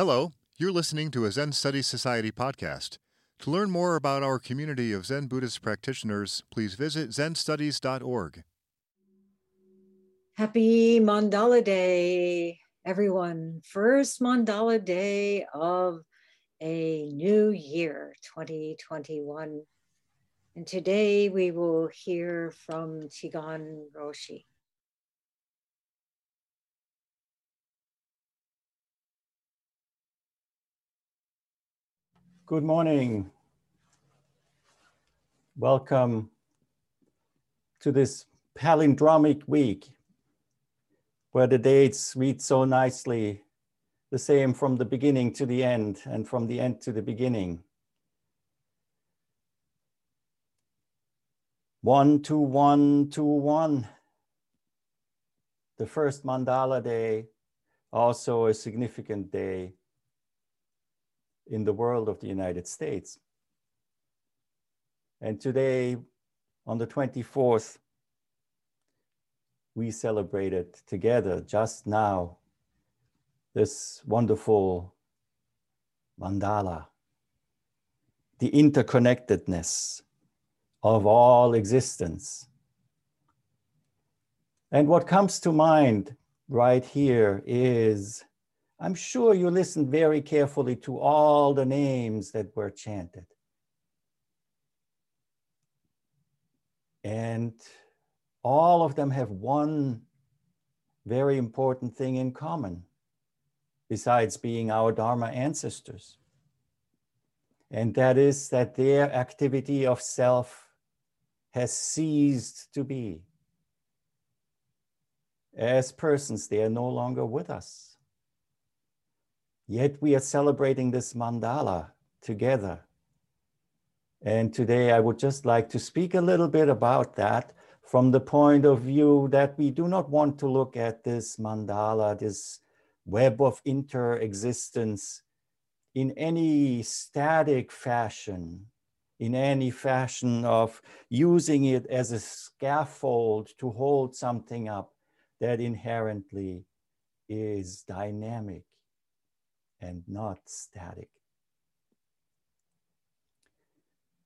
Hello, you're listening to a Zen Studies Society podcast. To learn more about our community of Zen Buddhist practitioners, please visit zenstudies.org. Happy Mandala Day, everyone. First Mandala Day of a new year, 2021. And today we will hear from Chigan Roshi. Good morning. Welcome to this palindromic week where the dates read so nicely, the same from the beginning to the end and from the end to the beginning. One, two, one, two, one. The first mandala day, also a significant day in the world of the United States. And today, on the 24th, we celebrated together just now this wonderful mandala, the interconnectedness of all existence. And what comes to mind right here is I'm sure you listened very carefully to all the names that were chanted. And all of them have one very important thing in common, besides being our Dharma ancestors. And that is that their activity of self has ceased to be. As persons, they are no longer with us. Yet we are celebrating this mandala together. And today I would just like to speak a little bit about that from the point of view that we do not want to look at this mandala, this web of inter-existence in any static fashion, in any fashion of using it as a scaffold to hold something up that inherently is dynamic and not static.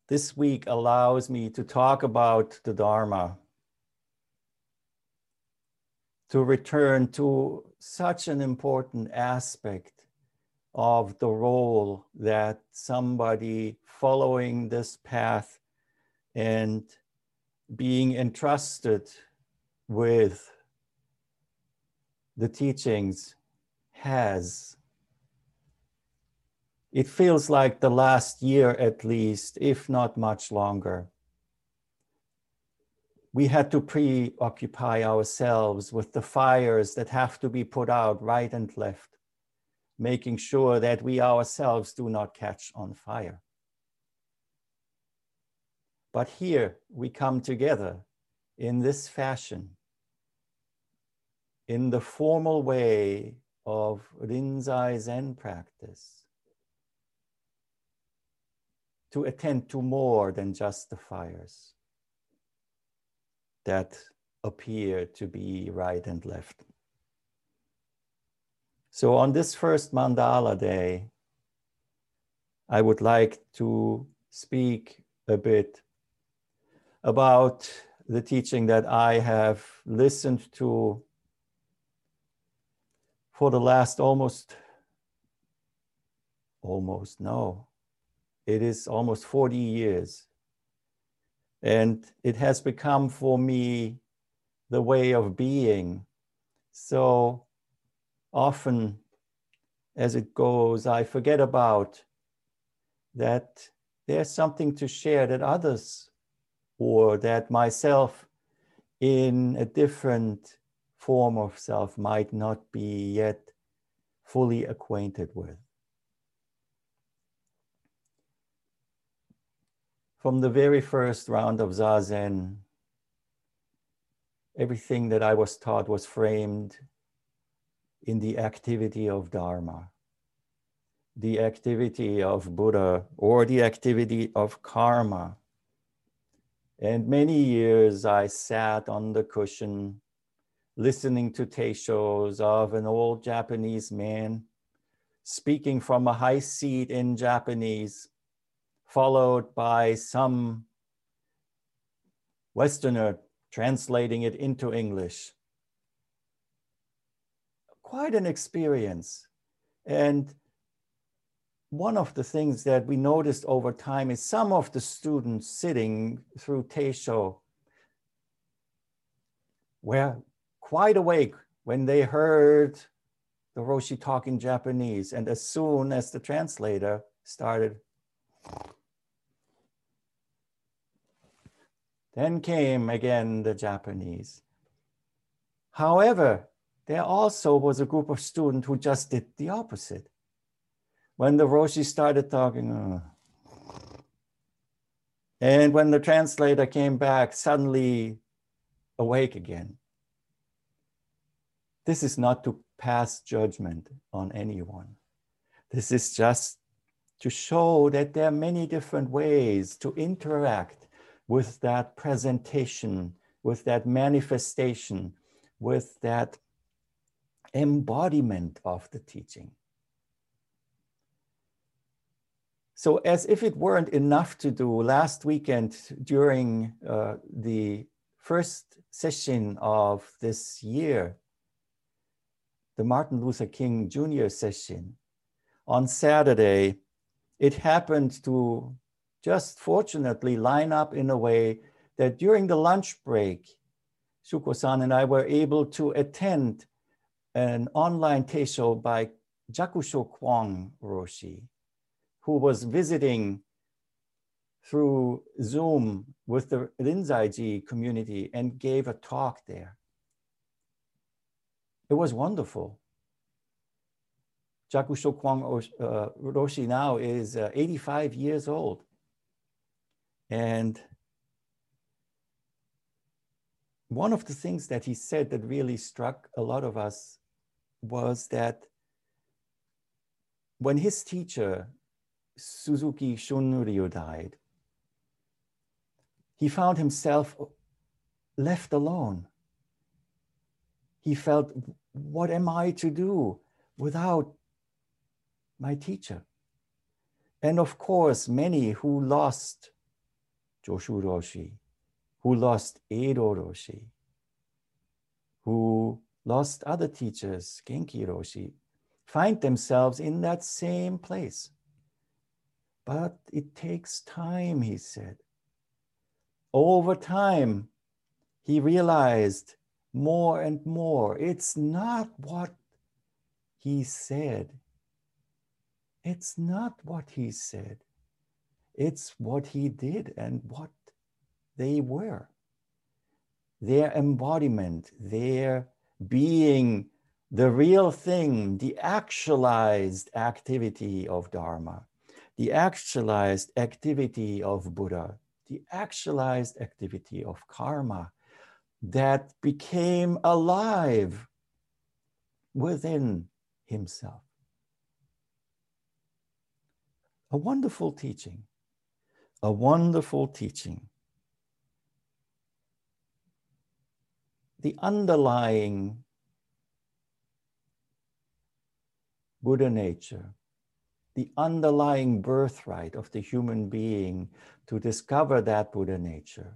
This week allows me to talk about the Dharma, to return to such an important aspect of the role that somebody following this path and being entrusted with the teachings has it feels like the last year at least, if not much longer. We had to preoccupy ourselves with the fires that have to be put out right and left, making sure that we ourselves do not catch on fire. But here we come together in this fashion, in the formal way of Rinzai Zen practice to attend to more than just the fires that appear to be right and left. So on this first mandala day, I would like to speak a bit about the teaching that I have listened to for the last almost, almost no, it is almost 40 years. And it has become for me the way of being. So often as it goes, I forget about that there's something to share that others or that myself in a different form of self might not be yet fully acquainted with. From the very first round of Zazen, everything that I was taught was framed in the activity of Dharma, the activity of Buddha, or the activity of karma. And many years I sat on the cushion listening to teishos of an old Japanese man speaking from a high seat in Japanese, followed by some Westerner translating it into English. Quite an experience. And one of the things that we noticed over time is some of the students sitting through Teisho were quite awake when they heard the Roshi talk in Japanese. And as soon as the translator started, then came again the Japanese. However, there also was a group of students who just did the opposite. When the Roshi started talking, and when the translator came back, suddenly awake again. This is not to pass judgment on anyone. This is just to show that there are many different ways to interact with that presentation, with that manifestation, with that embodiment of the teaching. So, as if it weren't enough to do, last weekend during uh, the first session of this year, the Martin Luther King Jr. session. On Saturday, it happened to just fortunately line up in a way that during the lunch break, Shuko-san and I were able to attend an online teisho by Jakusho Kwong Roshi, who was visiting through Zoom with the Rinzai community and gave a talk there. It was wonderful. Jakusho Kwong Roshi now is uh, 85 years old. And one of the things that he said that really struck a lot of us was that when his teacher, Suzuki Shunryu, died, he found himself left alone he felt, what am I to do without my teacher? And of course, many who lost Joshu Roshi, who lost Eido Roshi, who lost other teachers, Genki Roshi, find themselves in that same place. But it takes time, he said. Over time, he realized more and more. It's not what he said. It's not what he said. It's what he did and what they were. Their embodiment, their being the real thing, the actualized activity of Dharma, the actualized activity of Buddha, the actualized activity of karma, that became alive within himself. A wonderful teaching, a wonderful teaching. The underlying Buddha nature, the underlying birthright of the human being to discover that Buddha nature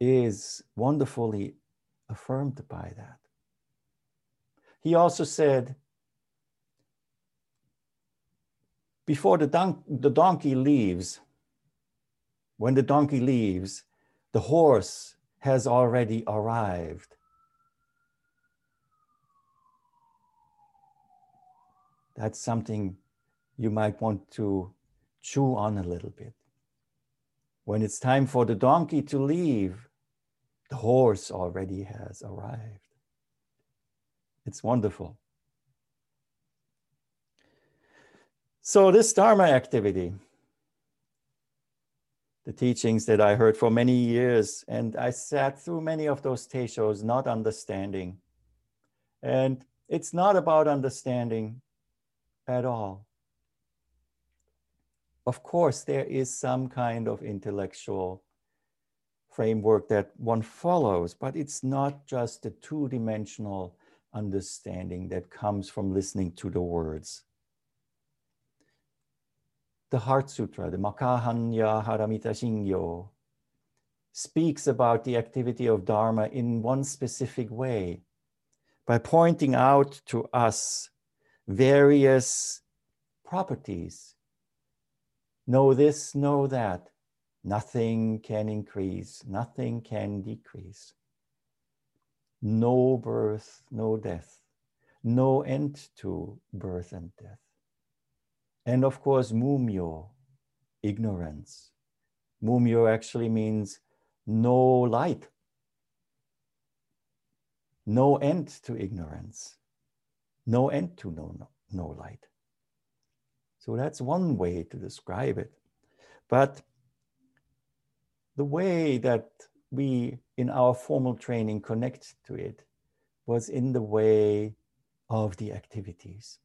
is wonderfully affirmed by that. He also said, before the, don- the donkey leaves, when the donkey leaves, the horse has already arrived. That's something you might want to chew on a little bit. When it's time for the donkey to leave, the horse already has arrived. It's wonderful. So, this Dharma activity, the teachings that I heard for many years, and I sat through many of those teishos not understanding. And it's not about understanding at all. Of course, there is some kind of intellectual framework that one follows, but it's not just a two dimensional understanding that comes from listening to the words. The Heart Sutra, the Maka Hannya Haramita Shingyo, speaks about the activity of Dharma in one specific way by pointing out to us various properties. Know this, know that. Nothing can increase, nothing can decrease. No birth, no death, no end to birth and death. And of course, mumyo, ignorance. Mumyo actually means no light, no end to ignorance, no end to no, no, no light. So that's one way to describe it. But the way that we, in our formal training, connect to it was in the way of the activities.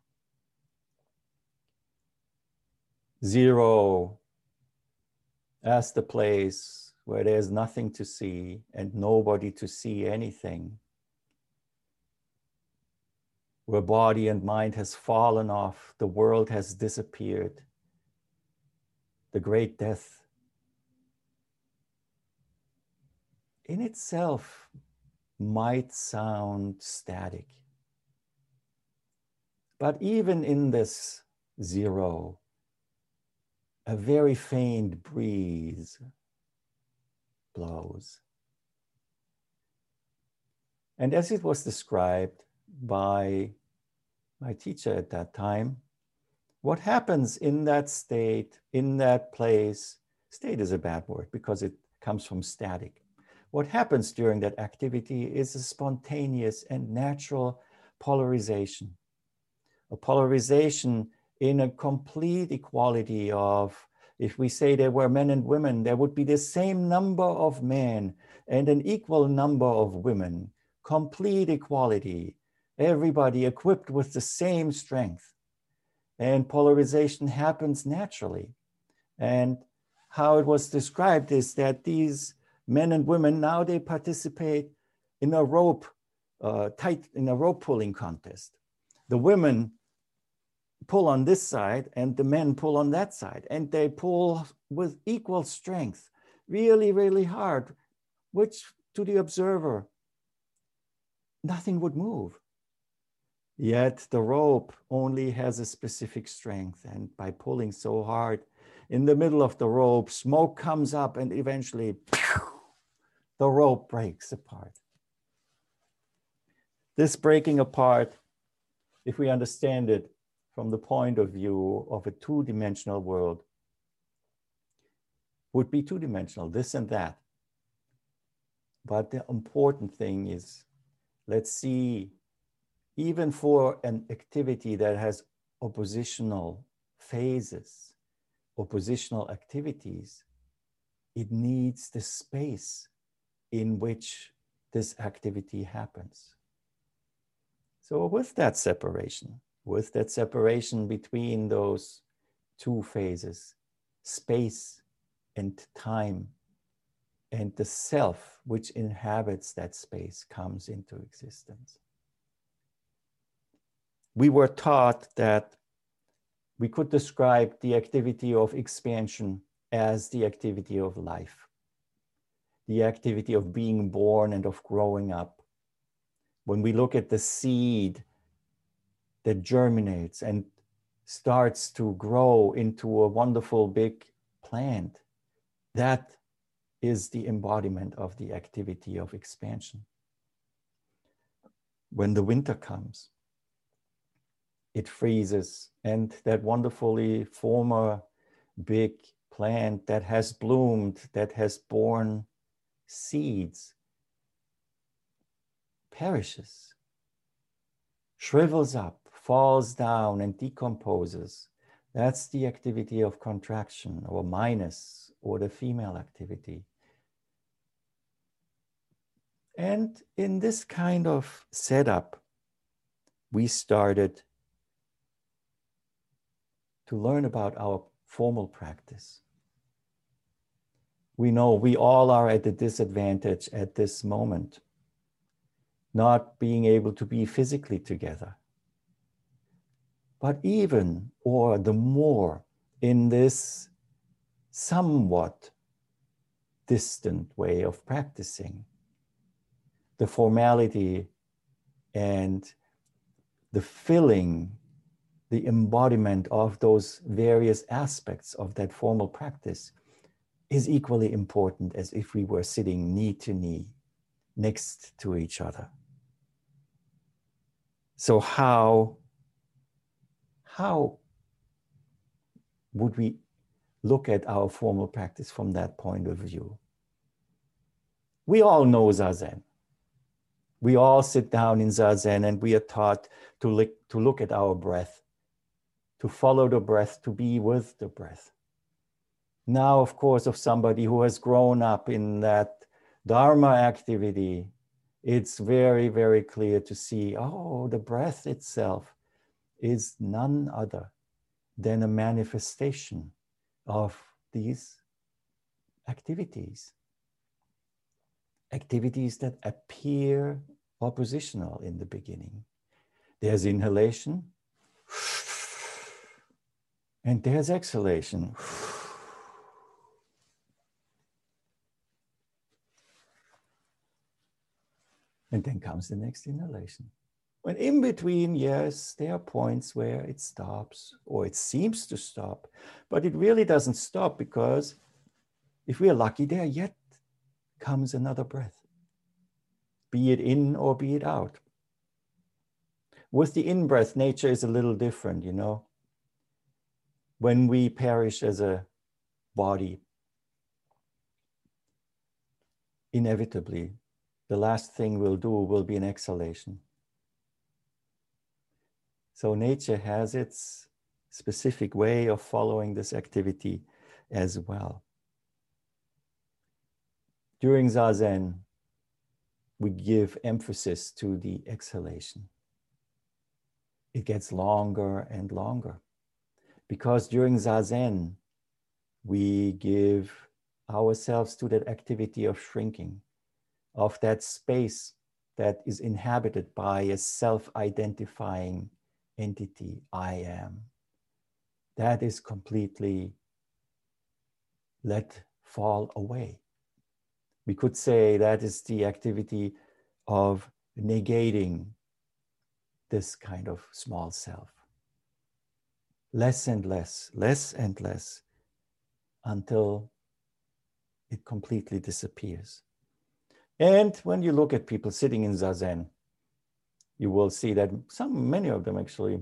Zero as the place where there's nothing to see and nobody to see anything, where body and mind has fallen off, the world has disappeared, the great death in itself might sound static. But even in this zero, a very faint breeze blows. And as it was described by my teacher at that time, what happens in that state, in that place, state is a bad word because it comes from static. What happens during that activity is a spontaneous and natural polarization. A polarization in a complete equality of, if we say there were men and women, there would be the same number of men and an equal number of women, complete equality, everybody equipped with the same strength. And polarization happens naturally. And how it was described is that these men and women now they participate in a rope uh, tight in a rope pulling contest. The women pull on this side and the men pull on that side, and they pull with equal strength, really, really hard, which to the observer, nothing would move. Yet the rope only has a specific strength, and by pulling so hard, in the middle of the rope, smoke comes up and eventually the rope breaks apart. This breaking apart, if we understand it from the point of view of a two dimensional world, would be two dimensional, this and that. But the important thing is let's see, even for an activity that has oppositional phases, oppositional activities, it needs the space in which this activity happens. So, with that separation, with that separation between those two phases, space and time, and the self which inhabits that space comes into existence. We were taught that we could describe the activity of expansion as the activity of life the activity of being born and of growing up. When we look at the seed that germinates and starts to grow into a wonderful big plant, that is the embodiment of the activity of expansion. When the winter comes, it freezes, and that wonderfully former big plant that has bloomed, that has borne seeds, perishes, shrivels up, falls down, and decomposes. That's the activity of contraction or minus or the female activity. And in this kind of setup, we started to learn about our formal practice we know we all are at a disadvantage at this moment. not being able to be physically together. But even or the more in this somewhat distant way of practicing, the formality and the filling, the embodiment of those various aspects of that formal practice is equally important as if we were sitting knee to knee next to each other. So how how would we look at our formal practice from that point of view? We all know Zazen. We all sit down in Zazen and we are taught to look, to look at our breath, to follow the breath, to be with the breath. Now, of course, of somebody who has grown up in that Dharma activity, it's very, very clear to see oh, the breath itself is none other than a manifestation of these activities. Activities that appear oppositional in the beginning. There's inhalation, and there's exhalation. And then comes the next inhalation. When in between, yes, there are points where it stops or it seems to stop, but it really doesn't stop because if we are lucky, there yet comes another breath, be it in or be it out. With the in breath, nature is a little different, you know. When we perish as a body, inevitably the last thing we'll do will be an exhalation. So nature has its specific way of following this activity as well. During Zazen, we give emphasis to the exhalation. It gets longer and longer because during Zazen, we give ourselves to that activity of shrinking of that space that is inhabited by a self identifying entity, I am. That is completely let fall away. We could say that is the activity of negating this kind of small self. Less and less, less and less, until it completely disappears. And when you look at people sitting in zazen, you will see that some, many of them actually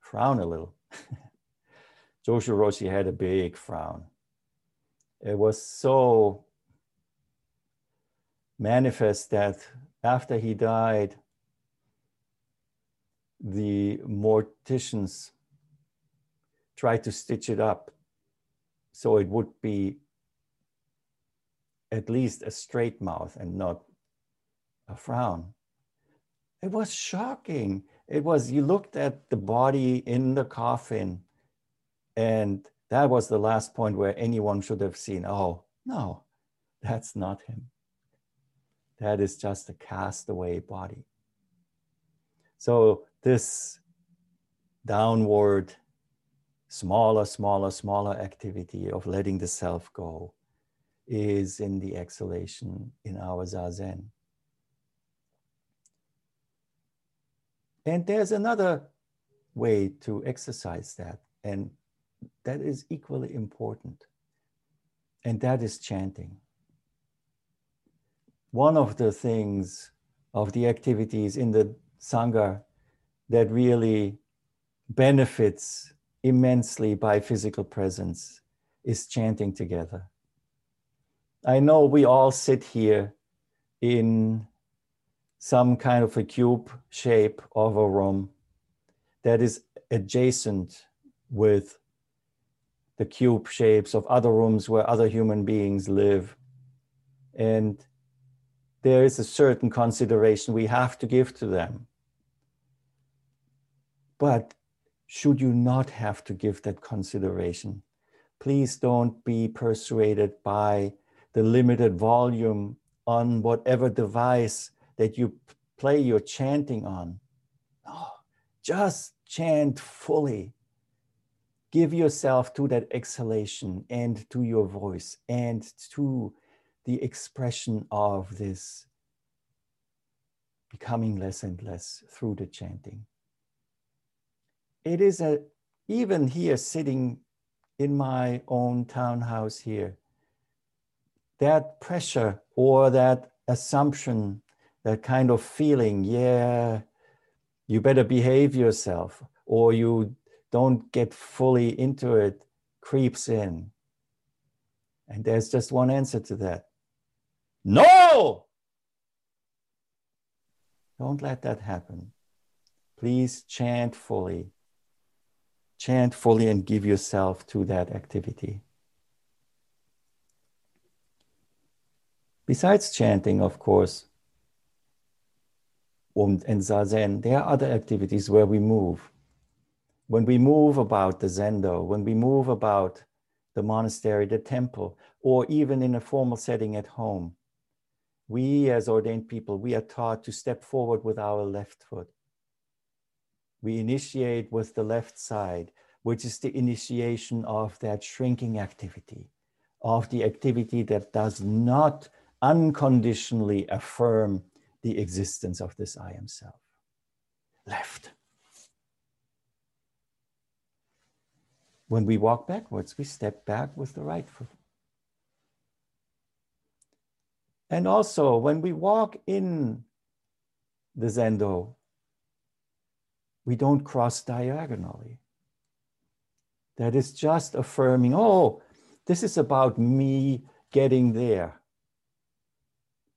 frown a little. Joshu Roshi had a big frown. It was so manifest that after he died, the morticians tried to stitch it up so it would be at least a straight mouth and not a frown. It was shocking. It was, you looked at the body in the coffin, and that was the last point where anyone should have seen, oh, no, that's not him. That is just a castaway body. So, this downward, smaller, smaller, smaller activity of letting the self go is in the exhalation in our zazen. And there's another way to exercise that, and that is equally important, and that is chanting. One of the things of the activities in the Sangha that really benefits immensely by physical presence is chanting together. I know we all sit here in some kind of a cube shape of a room that is adjacent with the cube shapes of other rooms where other human beings live. And there is a certain consideration we have to give to them. But should you not have to give that consideration, please don't be persuaded by the limited volume on whatever device that you play your chanting on. No, just chant fully. Give yourself to that exhalation and to your voice and to the expression of this becoming less and less through the chanting. It is a, even here sitting in my own townhouse here, that pressure or that assumption, that kind of feeling, yeah, you better behave yourself or you don't get fully into it, creeps in. And there's just one answer to that no! Don't let that happen. Please chant fully. Chant fully and give yourself to that activity. Besides chanting, of course, Um, and, and Zazen, there are other activities where we move. When we move about the Zendo, when we move about the monastery, the temple, or even in a formal setting at home, we as ordained people, we are taught to step forward with our left foot. We initiate with the left side, which is the initiation of that shrinking activity, of the activity that does not unconditionally affirm the existence of this I am self. Left. When we walk backwards, we step back with the right foot. And also, when we walk in the Zendo, we don't cross diagonally. That is just affirming, oh, this is about me getting there.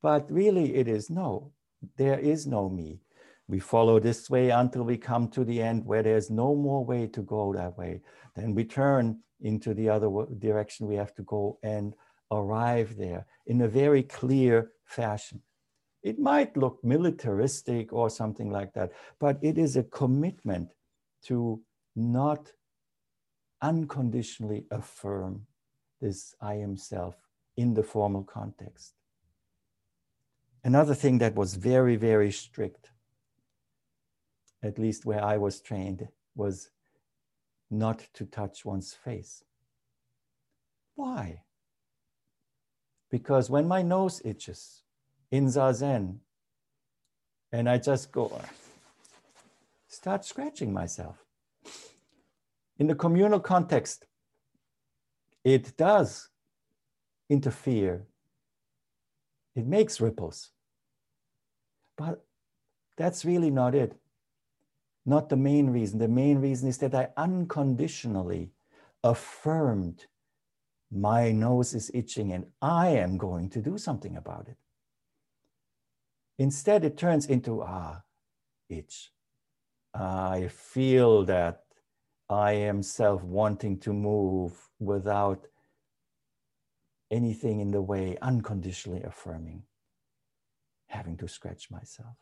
But really, it is no, there is no me. We follow this way until we come to the end where there's no more way to go that way. Then we turn into the other direction we have to go and arrive there in a very clear fashion. It might look militaristic or something like that, but it is a commitment to not unconditionally affirm this I am self in the formal context. Another thing that was very, very strict, at least where I was trained, was not to touch one's face. Why? Because when my nose itches in Zazen, and I just go, start scratching myself. In the communal context, it does interfere. It makes ripples. But that's really not it. Not the main reason. The main reason is that I unconditionally affirmed my nose is itching and I am going to do something about it. Instead, it turns into ah, itch. I feel that I am self wanting to move without anything in the way, unconditionally affirming, having to scratch myself.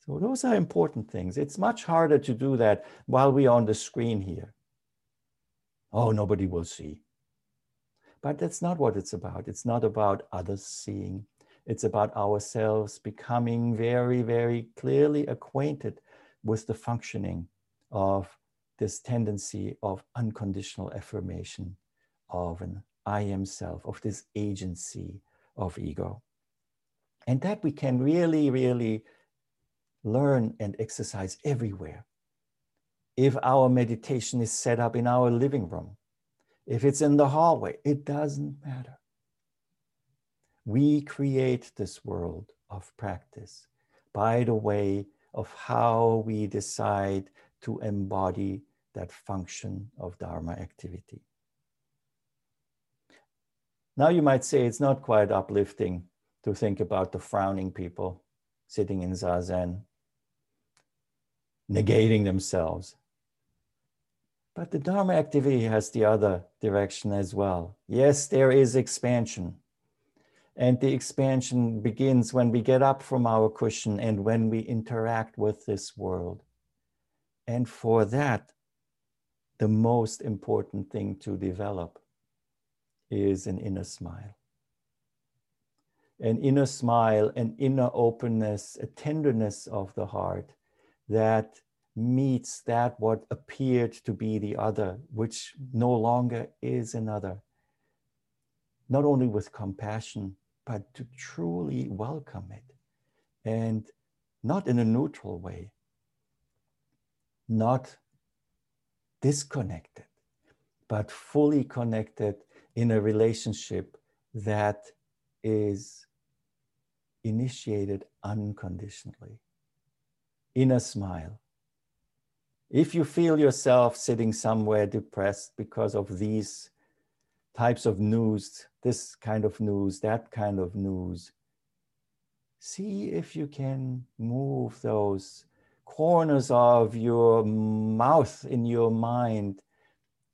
So, those are important things. It's much harder to do that while we're on the screen here. Oh, nobody will see. But that's not what it's about. It's not about others seeing. It's about ourselves becoming very, very clearly acquainted with the functioning of this tendency of unconditional affirmation of an I am self, of this agency of ego. And that we can really, really learn and exercise everywhere. If our meditation is set up in our living room, if it's in the hallway, it doesn't matter. We create this world of practice by the way of how we decide to embody that function of Dharma activity. Now, you might say it's not quite uplifting to think about the frowning people sitting in Zazen, negating themselves. But the Dharma activity has the other direction as well. Yes, there is expansion. And the expansion begins when we get up from our cushion and when we interact with this world. And for that, the most important thing to develop is an inner smile. An inner smile, an inner openness, a tenderness of the heart that meets that what appeared to be the other, which no longer is another. Not only with compassion, but to truly welcome it and not in a neutral way, not disconnected, but fully connected in a relationship that is initiated unconditionally in a smile. If you feel yourself sitting somewhere depressed because of these types of news, this kind of news, that kind of news, see if you can move those corners of your mouth in your mind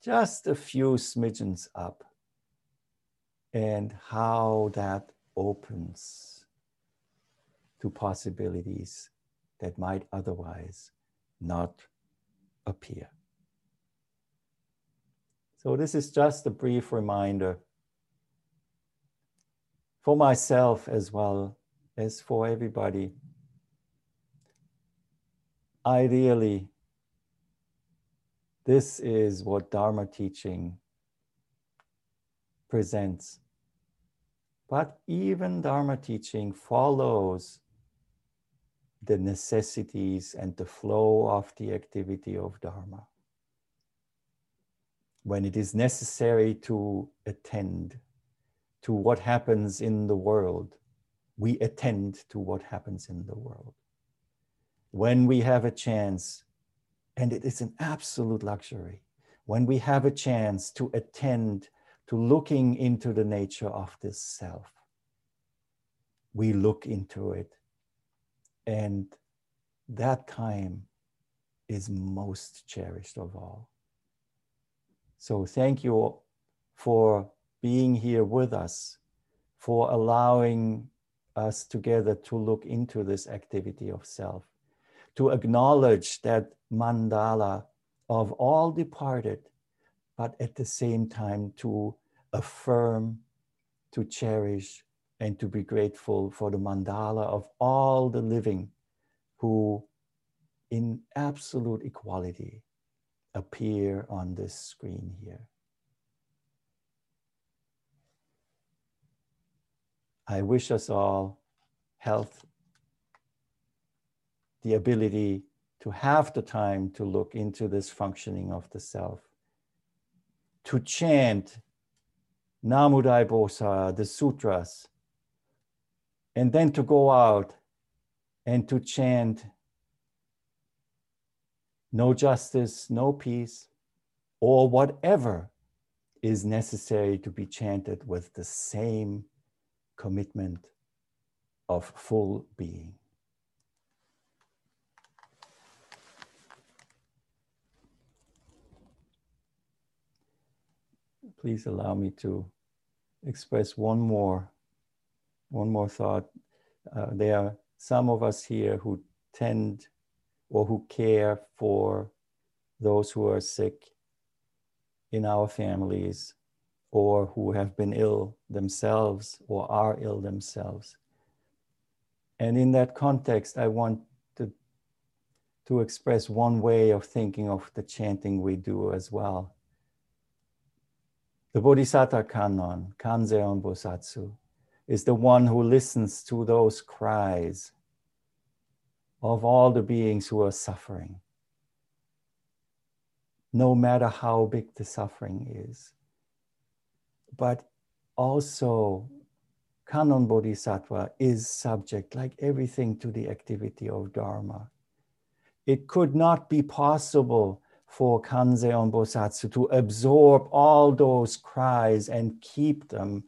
just a few smidgens up and how that opens to possibilities that might otherwise not appear. So, this is just a brief reminder for myself as well as for everybody. Ideally, this is what Dharma teaching presents. But even Dharma teaching follows the necessities and the flow of the activity of Dharma. When it is necessary to attend to what happens in the world, we attend to what happens in the world. When we have a chance, and it is an absolute luxury, when we have a chance to attend to looking into the nature of this self, we look into it and that time is most cherished of all. So thank you for being here with us, for allowing us together to look into this activity of self, to acknowledge that mandala of all departed, but at the same time to affirm, to cherish, and to be grateful for the mandala of all the living who, in absolute equality, appear on this screen here. I wish us all health, the ability to have the time to look into this functioning of the self, to chant Namudai Bosa, the sutras, and then to go out and to chant no justice, no peace, or whatever is necessary to be chanted with the same commitment of full being. Please allow me to express one more one more thought. Uh, there are some of us here who tend or who care for those who are sick in our families or who have been ill themselves or are ill themselves. And in that context, I want to, to express one way of thinking of the chanting we do as well. The Bodhisattva Kannon, Kanzeon Bosatsu, is the one who listens to those cries of all the beings who are suffering, no matter how big the suffering is. But also, Kannon Bodhisattva is subject, like everything, to the activity of Dharma. It could not be possible for Kanzeon Bosatsu to absorb all those cries and keep them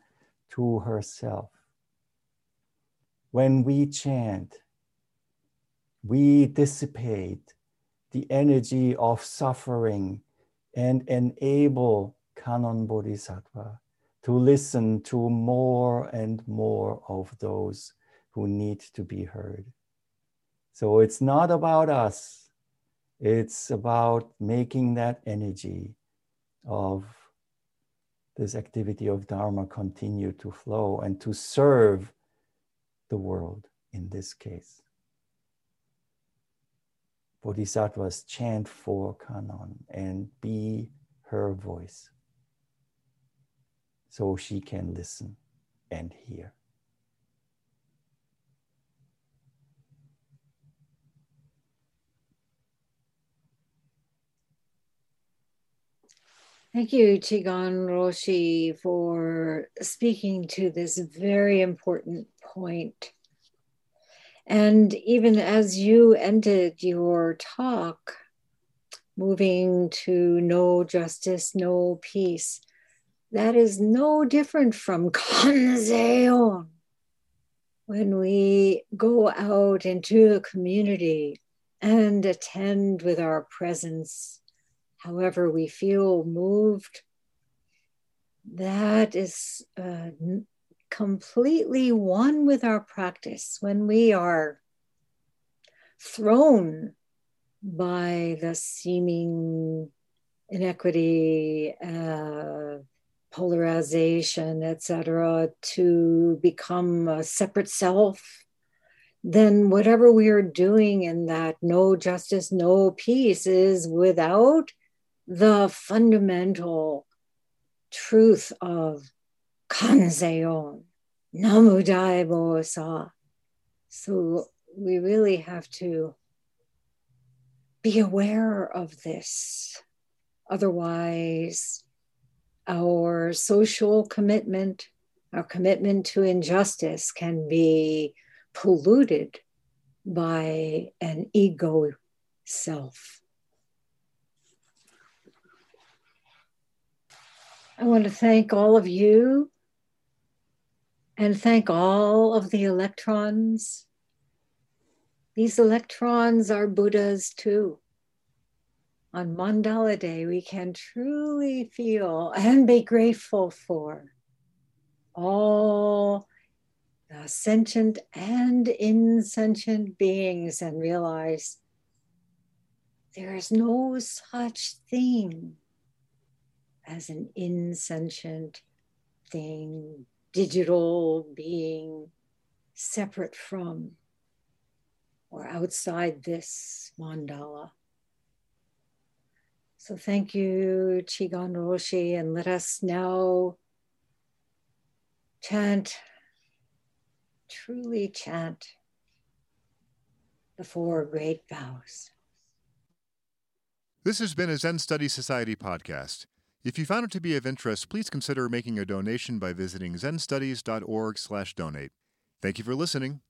to herself. When we chant, we dissipate the energy of suffering and enable Kannon Bodhisattva to listen to more and more of those who need to be heard. So it's not about us, it's about making that energy of this activity of Dharma continue to flow and to serve the world in this case. Bodhisattvas chant for Kannon and be her voice so she can listen and hear. Thank you, Chigan Roshi, for speaking to this very important point. And even as you ended your talk, moving to no justice, no peace, that is no different from Kanzeon. When we go out into the community and attend with our presence however we feel moved, that is uh, completely one with our practice. When we are thrown by the seeming inequity, uh, polarization, etc., to become a separate self, then whatever we are doing in that no justice, no peace is without the fundamental truth of kanzeon, namudai bosa. So we really have to be aware of this. Otherwise, our social commitment, our commitment to injustice can be polluted by an ego self. I want to thank all of you and thank all of the electrons. These electrons are Buddhas too. On Mandala Day, we can truly feel and be grateful for all the sentient and insentient beings and realize there is no such thing as an insentient thing, digital being, separate from or outside this mandala. So thank you, Chigan Roshi, and let us now chant, truly chant the four great vows. This has been a Zen Studies Society podcast. If you found it to be of interest, please consider making a donation by visiting zenstudies.org/donate. Thank you for listening.